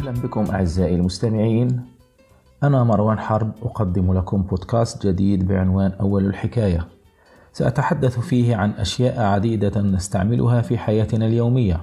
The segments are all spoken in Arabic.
أهلا بكم أعزائي المستمعين أنا مروان حرب أقدم لكم بودكاست جديد بعنوان أول الحكاية سأتحدث فيه عن أشياء عديدة نستعملها في حياتنا اليومية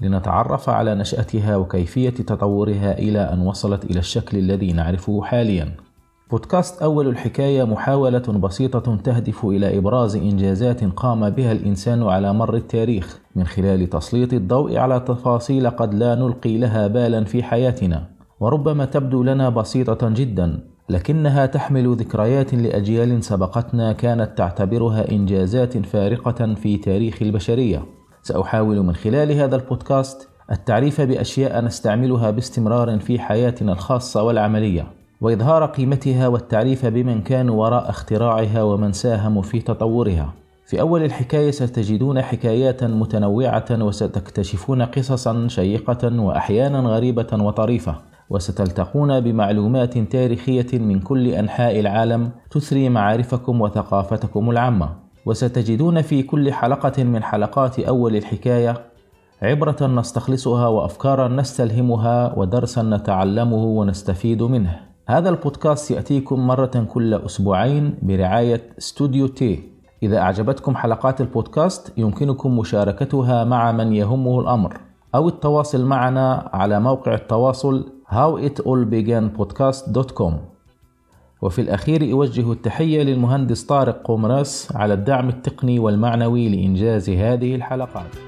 لنتعرف على نشأتها وكيفية تطورها إلى أن وصلت إلى الشكل الذي نعرفه حالياً. بودكاست أول الحكاية محاولة بسيطة تهدف إلى إبراز إنجازات قام بها الإنسان على مر التاريخ من خلال تسليط الضوء على تفاصيل قد لا نلقي لها بالا في حياتنا، وربما تبدو لنا بسيطة جدا، لكنها تحمل ذكريات لأجيال سبقتنا كانت تعتبرها إنجازات فارقة في تاريخ البشرية. سأحاول من خلال هذا البودكاست التعريف بأشياء نستعملها باستمرار في حياتنا الخاصة والعملية وإظهار قيمتها والتعريف بمن كانوا وراء اختراعها ومن ساهموا في تطورها. في أول الحكاية ستجدون حكايات متنوعة وستكتشفون قصصا شيقة وأحيانا غريبة وطريفة، وستلتقون بمعلومات تاريخية من كل أنحاء العالم تثري معارفكم وثقافتكم العامة. وستجدون في كل حلقة من حلقات أول الحكاية عبرة نستخلصها وأفكارا نستلهمها ودرسا نتعلمه ونستفيد منه. هذا البودكاست يأتيكم مرة كل أسبوعين برعاية استوديو تي. إذا أعجبتكم حلقات البودكاست يمكنكم مشاركتها مع من يهمه الأمر. أو التواصل معنا على موقع التواصل howitallbeganpodcast.com وفي الأخير أوجه التحية للمهندس طارق قومراس على الدعم التقني والمعنوي لإنجاز هذه الحلقات.